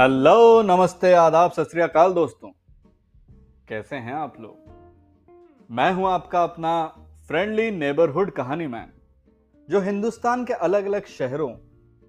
Hello, नमस्ते, आदाब, सत दोस्तों। कैसे हैं आप लोग? मैं हूँ आपका अपना फ्रेंडली नेबरहुड कहानी मैन जो हिंदुस्तान के अलग अलग शहरों,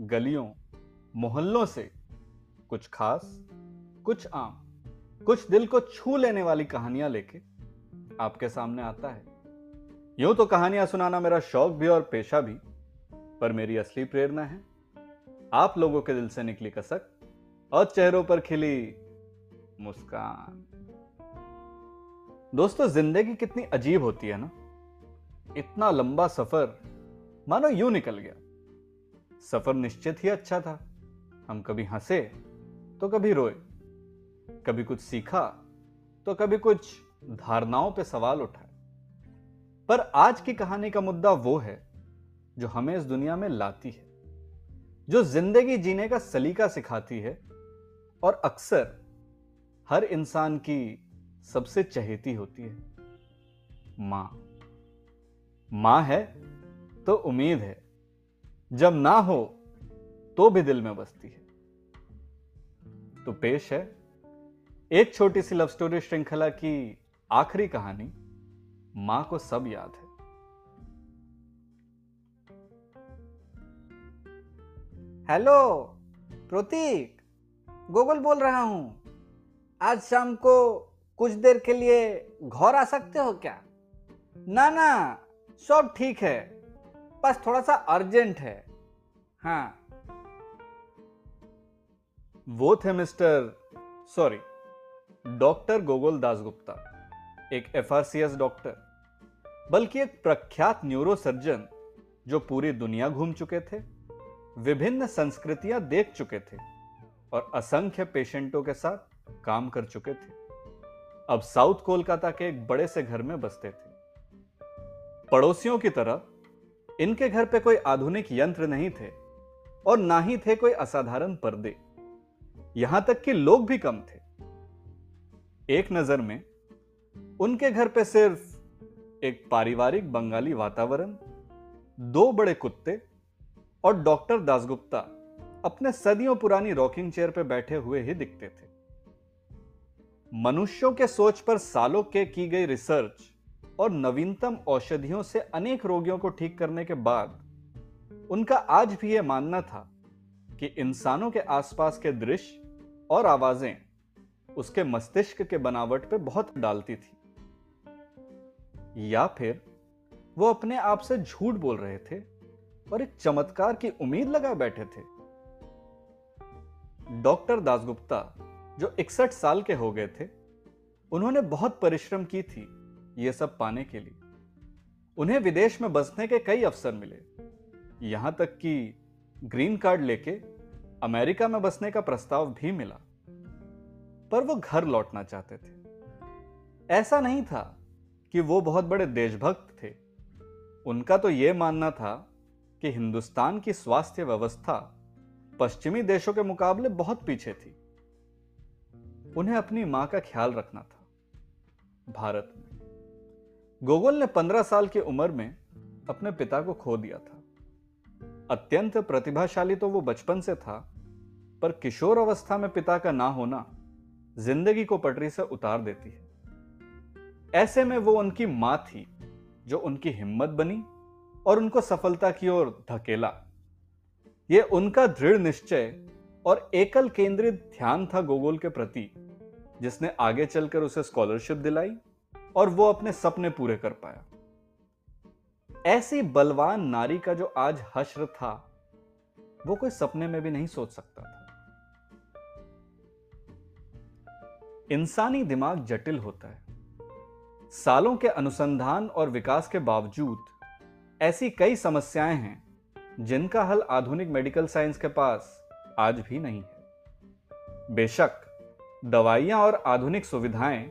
गलियों, मोहल्लों से कुछ खास, कुछ आम, कुछ दिल को छू लेने वाली कहानियाँ लेके आपके सामने आता है। यूँ तो कहानियाँ सुनाना मेरा शौक भी और पेशा भी, पर मेरी असली प्रेरणा है आप लोगों के दिल से निकली कसक और चेहरों पर खिली मुस्कान। दोस्तों, ज़िंदगी कितनी अजीब होती है ना? इतना लंबा सफ़र, मानो यूँ निकल गया। सफ़र निश्चित ही अच्छा था। हम कभी हंसे तो कभी रोए। कभी कुछ सीखा तो कभी कुछ धारणाओं पे सवाल उठाए। पर आज की कहानी का मुद्दा वो है, जो हमें इस दुनिया में लाती है। जो ज़िंदगी जीने का सलीका सिखाती है और अक्सर हर इंसान की सबसे चहेती होती है। माँ। माँ है तो उम्मीद है। जब ना हो तो भी दिल में बसती है। तो पेश है एक छोटी सी लव स्टोरी श्रृंखला की आखिरी कहानी, माँ को सब याद है। हेलो, प्रतीक। गोगल बोल रहा हूँ। आज शाम को कुछ देर के लिए घर आ सकते हो क्या? ना ना, सब ठीक है। बस थोड़ा सा अर्जेंट है। हाँ। वो थे mister, sorry, doctor Gogol Dasgupta, एक एफआरसीएस डॉक्टर, बल्कि एक प्रख्यात न्यूरोसर्जन जो पूरी दुनिया घूम चुके थे, विभिन्न संस्कृतियाँ देख चुके थे। और असंख्य पेशेंटों के साथ काम कर चुके थे। अब साउथ कोलकाता के एक बड़े से घर में बसते थे। पड़ोसियों की तरह इनके घर पे कोई आधुनिक यंत्र नहीं थे और ना ही थे कोई असाधारण पर्दे। यहाँ तक कि लोग भी कम थे। एक नज़र में उनके घर पे सिर्फ़ एक पारिवारिक बंगाली वातावरण, दो बड़े कुत्ते और डॉक्टर दासगुप्ता अपने सदियों पुरानी रॉकिंग चेयर पर बैठे हुए ही दिखते थे। मनुष्यों के सोच पर सालों के की गई रिसर्च और नवीनतम औषधियों से अनेक रोगियों को ठीक करने के बाद, उनका आज भी यह मानना था कि इंसानों के आसपास के दृश्य और आवाज़ें उसके मस्तिष्क के बनावट पर बहुत डालती थी। या फिर वो अपने आप से झूठ बोल रहे थे और एक चमत्कार की उम्मीद लगा बैठे थे डॉक्टर दासगुप्ता जो इकसठ साल के हो गए थे, उन्होंने बहुत परिश्रम की थी ये सब पाने के लिए। उन्हें विदेश में बसने के कई अवसर मिले। यहाँ तक कि ग्रीन कार्ड लेके अमेरिका में बसने का प्रस्ताव भी मिला। पर वो घर लौटना चाहते थे। ऐसा नहीं था कि वो बहुत बड़े देशभक्त थे। उनका तो यह मानना था कि हिंदुस्तान की स्वास्थ्य व्यवस्था पश्चिमी देशों के मुकाबले बहुत पीछे थी। उन्हें अपनी माँ का ख्याल रखना था। भारत में। गोगल ने पंद्रह साल की उम्र में अपने पिता को खो दिया था। अत्यंत प्रतिभाशाली तो वो बचपन से था, पर किशोर अवस्था में पिता का ना होना ज़िंदगी को पटरी से उतार देती है। ऐसे में वो उनकी माँ थी, जो उनकी हिम्मत बनी और उनको सफलता की ओर धकेला। यह उनका दृढ़ निश्चय और एकल केंद्रित ध्यान था गोगोल के प्रति, जिसने आगे चलकर उसे स्कॉलरशिप दिलाई और वो अपने सपने पूरे कर पाया। ऐसी बलवान नारी का जो आज हश्र था, वो कोई सपने में भी नहीं सोच सकता था। इंसानी दिमाग जटिल होता है। सालों के अनुसंधान और विकास के बावजूद ऐसी कई समस्याएँ हैं जिनका हल आधुनिक मेडिकल साइंस के पास आज भी नहीं है। बेशक, दवाइयाँ और आधुनिक सुविधाएँ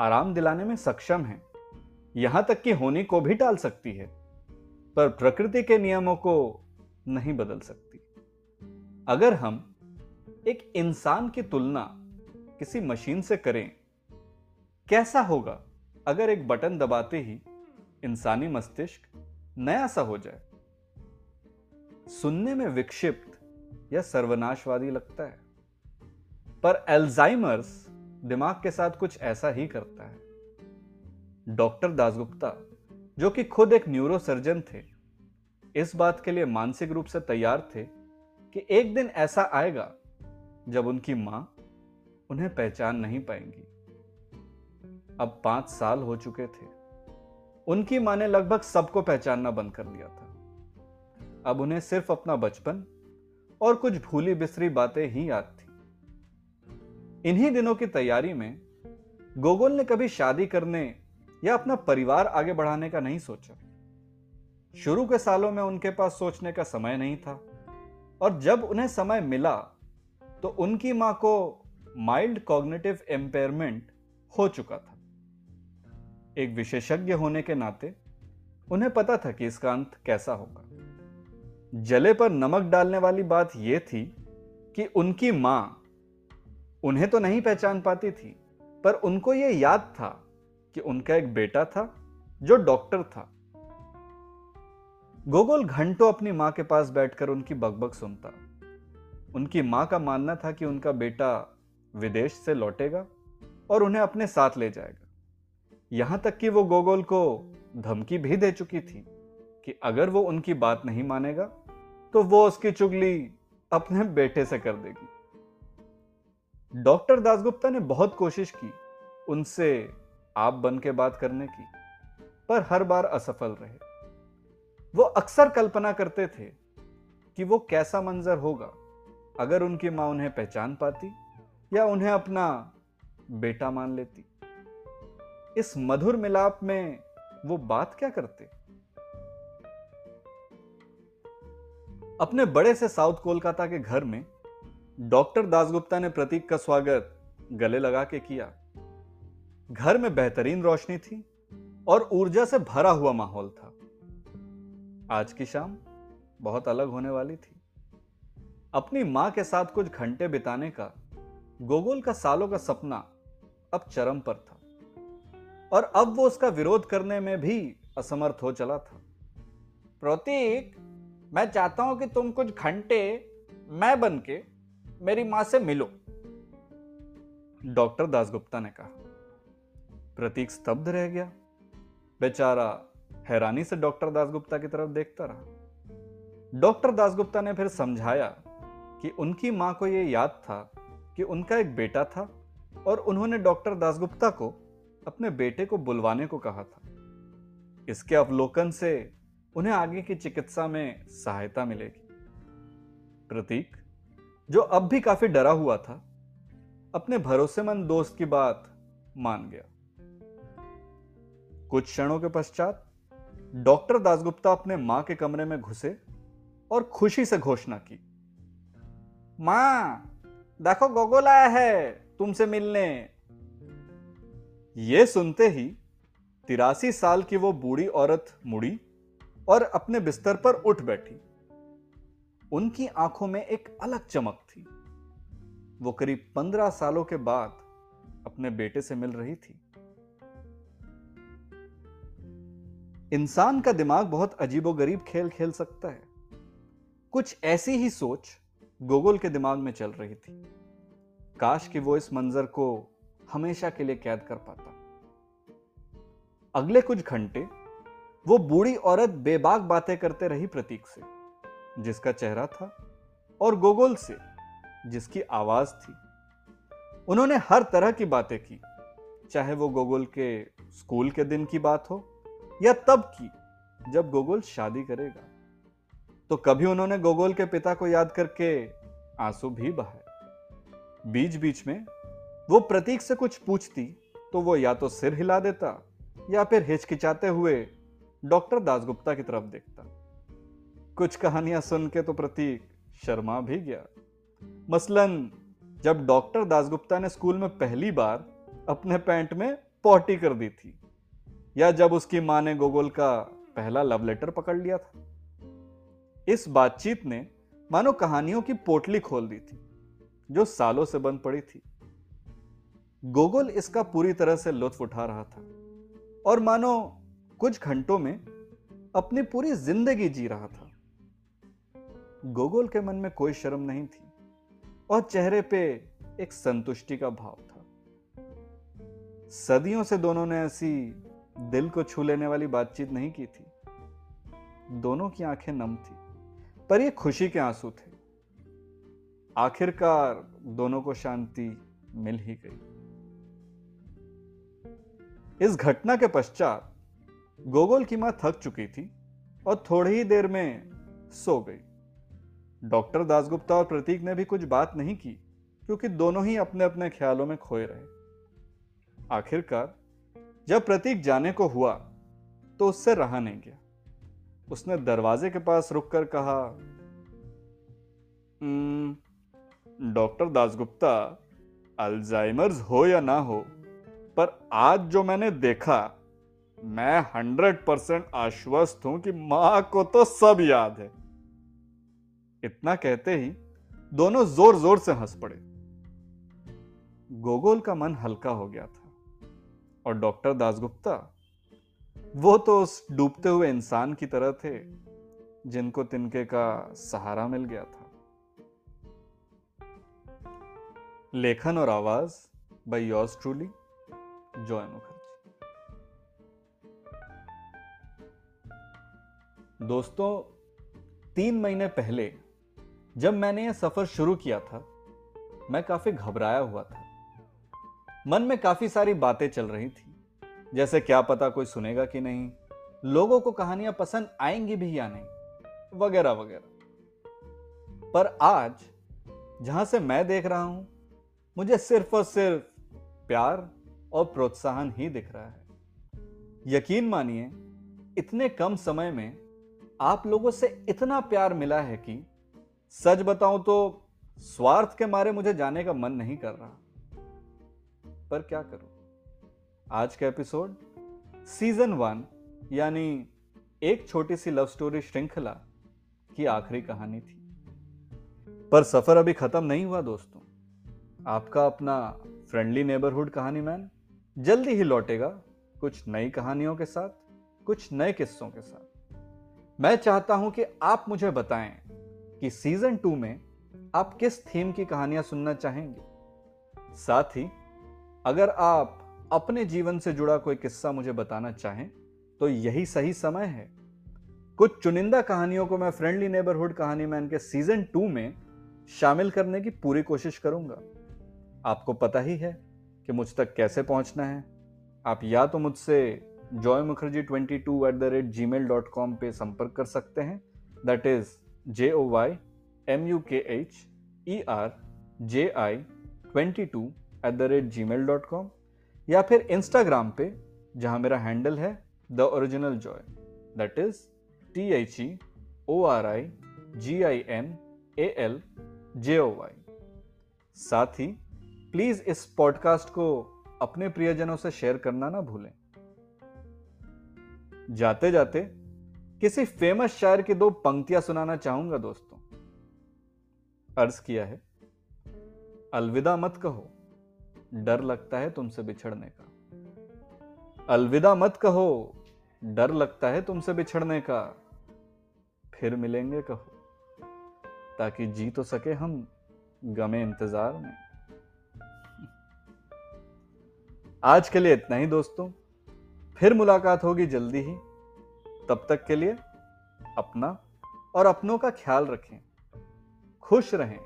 आराम दिलाने में सक्षम हैं, यहाँ तक कि होने को भी टाल सकती है, पर प्रकृति के नियमों को नहीं बदल सकती। अगर हम एक इंसान की तुलना किसी मशीन से करें, कैसा होगा अगर एक बटन दबाते ही इंसानी मस्तिष्क नया सा हो जाए? सुनने में विक्षिप्त या सर्वनाशवादी लगता है। पर एल्जाइमर्स दिमाग के साथ कुछ ऐसा ही करता है। डॉक्टर दासगुप्ता, जो कि खुद एक न्यूरोसर्जन थे, इस बात के लिए मानसिक रूप से तैयार थे कि एक दिन ऐसा आएगा, जब उनकी माँ उन्हें पहचान नहीं पाएँगी। अब पाँच साल हो चुके थे। उनकी माँ ने लगभग सबको पहचानना बंद कर दिया था। अब उन्हें सिर्फ़ अपना बचपन और कुछ भूली बिसरी बातें ही याद थी। इन्हीं दिनों की तैयारी में गोगोल ने कभी शादी करने या अपना परिवार आगे बढ़ाने का नहीं सोचा। शुरू के सालों में उनके पास सोचने का समय नहीं था और जब उन्हें समय मिला तो उनकी माँ को माइल्ड कॉग्निटिव एम्पेयरमेंट हो चुका था। एक विशेषज्ञ होने के नाते उन्हें पता था कि इसका अंत कैसा होगा। जले पर नमक डालने वाली बात यह थी कि उनकी माँ उन्हें तो नहीं पहचान पाती थी, पर उनको यह याद था कि उनका एक बेटा था जो डॉक्टर था। गोगोल घंटों अपनी माँ के पास बैठकर उनकी बकबक सुनता। उनकी माँ का मानना था कि उनका बेटा विदेश से लौटेगा और उन्हें अपने साथ ले जाएगा। यहाँ तक कि वो गोगोल को धमकी भी दे चुकी थी कि अगर वो उनकी बात नहीं मानेगा तो वो उसकी चुगली अपने बेटे से कर देगी। डॉक्टर दासगुप्ता ने बहुत कोशिश की उनसे आप बन के बात करने की, पर हर बार असफल रहे। वो अक्सर कल्पना करते थे कि वो कैसा मंजर होगा अगर उनकी माँ उन्हें पहचान पाती या उन्हें अपना बेटा मान लेती। इस मधुर मिलाप में वो बात क्या करते? अपने बड़े से साउथ कोलकाता के घर में डॉक्टर दासगुप्ता ने प्रतीक का स्वागत गले लगा के किया। घर में बेहतरीन रोशनी थी और ऊर्जा से भरा हुआ माहौल था। आज की शाम बहुत अलग होने वाली थी। अपनी माँ के साथ कुछ घंटे बिताने का, गोगोल का सालों का सपना अब चरम पर था और अब वो उसका विरोध करने में भी असमर्थ हो चला था। प्रतीक मैं चाहता हूँ कि तुम कुछ घंटे मैं बन के मेरी माँ से मिलो। डॉक्टर दासगुप्ता ने कहा। प्रतीक स्तब्ध रह गया। बेचारा हैरानी से डॉक्टर दासगुप्ता की तरफ़ देखता रहा। डॉक्टर दासगुप्ता ने फिर समझाया कि उनकी माँ को यह याद था कि उनका एक बेटा था और उन्होंने डॉक्टर दासगुप्ता को अपने बेटे को बुलवाने को कहा था। इसके अवलोकन से उन्हें आगे की चिकित्सा में सहायता मिलेगी। प्रतीक, जो अब भी काफ़ी डरा हुआ था, अपने भरोसेमंद दोस्त की बात मान गया। कुछ क्षणों के पश्चात, डॉक्टर दासगुप्ता अपने माँ के कमरे में घुसे और खुशी से घोषणा की। माँ, देखो गोगोल आया है तुमसे मिलने। ये सुनते ही, तिरासी साल की वो बूढ़ी औरत मुड़ी और अपने बिस्तर पर उठ बैठी। उनकी आँखों में एक अलग चमक थी। वो करीब पंद्रह सालों के बाद अपने बेटे से मिल रही थी। इंसान का दिमाग बहुत अजीबोगरीब खेल खेल सकता है। कुछ ऐसी ही सोच गोगोल के दिमाग में चल रही थी। काश कि वो इस मंजर को हमेशा के लिए कैद कर पाता। अगले कुछ घंटे वो बूढ़ी औरत बेबाक बातें करते रही प्रतीक से, जिसका चेहरा था, और गोगोल से, जिसकी आवाज़ थी। उन्होंने हर तरह की बातें की, चाहे वो गोगोल के स्कूल के दिन की बात हो, या तब की, जब गोगोल शादी करेगा। तो कभी उन्होंने गोगोल के पिता को याद करके आँसू भी बहाए। बीच बीच में, वो प्रतीक से कुछ पूछती तो वो या तो सिर हिला देता, या फिर हिचकिचाते हुए डॉक्टर दासगुप्ता की तरफ़ देखता। कुछ कहानियाँ सुन के तो प्रतीक शर्मा भी गया। मसलन, जब डॉक्टर दासगुप्ता ने स्कूल में पहली बार अपने पैंट में पॉटी कर दी थी, या जब उसकी माँ ने गोगोल का पहला लव लेटर पकड़ लिया था। इस बातचीत ने, मानो कहानियों की पोटली खोल दी थी, जो सालों से बंद पड़ी थी। गोगोल इसका पूरी तरह से लुत्फ उठा रहा था, और मानो कुछ घंटों में अपनी पूरी ज़िंदगी जी रहा था। गोगोल के मन में कोई शर्म नहीं थी और चेहरे पे एक संतुष्टि का भाव था। सदियों से दोनों ने ऐसी दिल को छू लेने वाली बातचीत नहीं की थी। दोनों की आँखें नम थी, पर ये खुशी के आँसू थे। आखिरकार दोनों को शांति मिल ही गई। इस घटना के पश्चात गोगोल की माँ थक चुकी थी और थोड़ी ही देर में सो गई। डॉक्टर दासगुप्ता और प्रतीक ने भी कुछ बात नहीं की, क्योंकि दोनों ही अपने अपने ख्यालों में खोए रहे। आखिरकार, जब प्रतीक जाने को हुआ तो उससे रहा नहीं गया। उसने दरवाजे के पास रुककर कहा डॉक्टर दासगुप्ता, अल्जाइमर्स हो या ना हो, पर आज जो मैंने देखा मैं हंड्रेड परसेंट आश्वस्त हूँ कि माँ को तो सब याद है। इतना कहते ही दोनों ज़ोर ज़ोर से हंस पड़े। गोगोल का मन हल्का हो गया था और डॉक्टर दासगुप्ता, वो तो उस डूबते हुए इंसान की तरह थे जिनको तिनके का सहारा मिल गया था। लेखन और आवाज़ by yours truly Joy Mukherjee दोस्तों, तीन महीने पहले जब मैंने यह सफ़र शुरू किया था, मैं काफ़ी घबराया हुआ था। मन में काफ़ी सारी बातें चल रही थी, जैसे क्या पता कोई सुनेगा कि नहीं, लोगों को कहानियाँ पसंद आएँगी भी या नहीं, वगैरह वगैरह। पर आज, जहाँ से मैं देख रहा हूँ, मुझे सिर्फ़ और सिर्फ़ प्यार और प्रोत्साहन ही दिख रहा है। यकीन मानिए, इतने कम समय में आप लोगों से इतना प्यार मिला है कि सच बताऊँ तो स्वार्थ के मारे मुझे जाने का मन नहीं कर रहा। पर क्या करूँ? आज का एपिसोड सीज़न वन, यानी एक छोटी सी लव स्टोरी श्रृंखला की आखिरी कहानी थी। पर सफ़र अभी खत्म नहीं हुआ दोस्तों। आपका अपना फ्रेंडली नेबरहुड कहानी मैन, जल्दी ही लौटेगा कुछ नई कहानियों के साथ, कुछ नए किस्सों के साथ। मैं चाहता हूँ कि आप मुझे बताएँ कि सीज़न टू में आप किस थीम की कहानियाँ सुनना चाहेंगे। साथ ही, अगर आप अपने जीवन से जुड़ा कोई किस्सा मुझे बताना चाहें तो यही सही समय है। कुछ चुनिंदा कहानियों को मैं फ्रेंडली नेबरहुड कहानी मैन के सीज़न टू में शामिल करने की पूरी कोशिश करूँगा। आपको पता ही है कि मुझ तक कैसे पहुँचना है। आप या तो मुझसे Joy Mukherjee twenty two at the rate gmail dot com पर संपर्क कर सकते हैं। That is J O Y M U K H E R J I twenty two at the rate gmail dot com या फिर Instagram पे, जहाँ मेरा हैंडल है the original Joy that is T H E O R I G I N A L J O Y साथ ही please इस podcast को अपने प्रियजनों से शेयर करना ना भूलें। जाते जाते किसी फ़ेमस शायर की दो पंक्तियाँ सुनाना चाहूँगा दोस्तों। अर्ज़ किया है, अलविदा मत कहो, डर लगता है तुमसे बिछड़ने का। अलविदा मत कहो, डर लगता है तुमसे बिछड़ने का। फिर मिलेंगे कहो, ताकि जी तो सके हम गमे इंतज़ार में। आज के लिए इतना ही दोस्तों। फिर मुलाकात होगी जल्दी ही। तब तक के लिए अपना और अपनों का ख्याल रखें। खुश रहें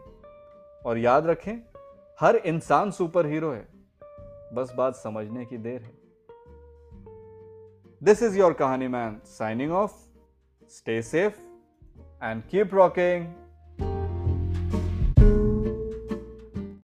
और याद रखें, हर इंसान सुपर हीरो है। बस बात समझने की देर है। This is your Kahani man signing off stay safe and keep rocking